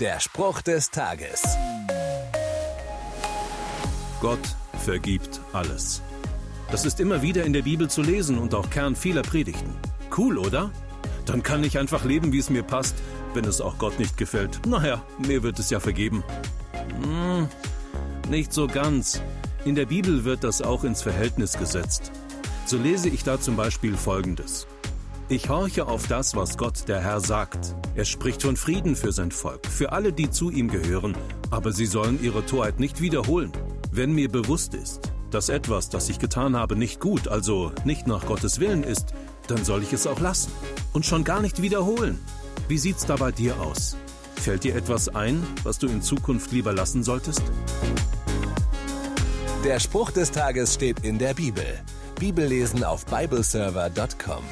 Der Spruch des Tages. Gott vergibt alles. Das ist immer wieder in der Bibel zu lesen und auch Kern vieler Predigten. Cool, oder? Dann kann ich einfach leben, wie es mir passt, wenn es auch Gott nicht gefällt. Naja, mir wird es ja vergeben. Hm, nicht so ganz. In der Bibel wird das auch ins Verhältnis gesetzt. So lese ich da zum Beispiel Folgendes. Ich horche auf das, was Gott der Herr sagt. Er spricht von Frieden für sein Volk, für alle, die zu ihm gehören, aber sie sollen ihre Torheit nicht wiederholen. Wenn mir bewusst ist, dass etwas, das ich getan habe, nicht gut, also nicht nach Gottes Willen ist, dann soll ich es auch lassen und schon gar nicht wiederholen. Wie sieht's da bei dir aus? Fällt dir etwas ein, was du in Zukunft lieber lassen solltest? Der Spruch des Tages steht in der Bibel. Bibellesen auf bibleserver.com.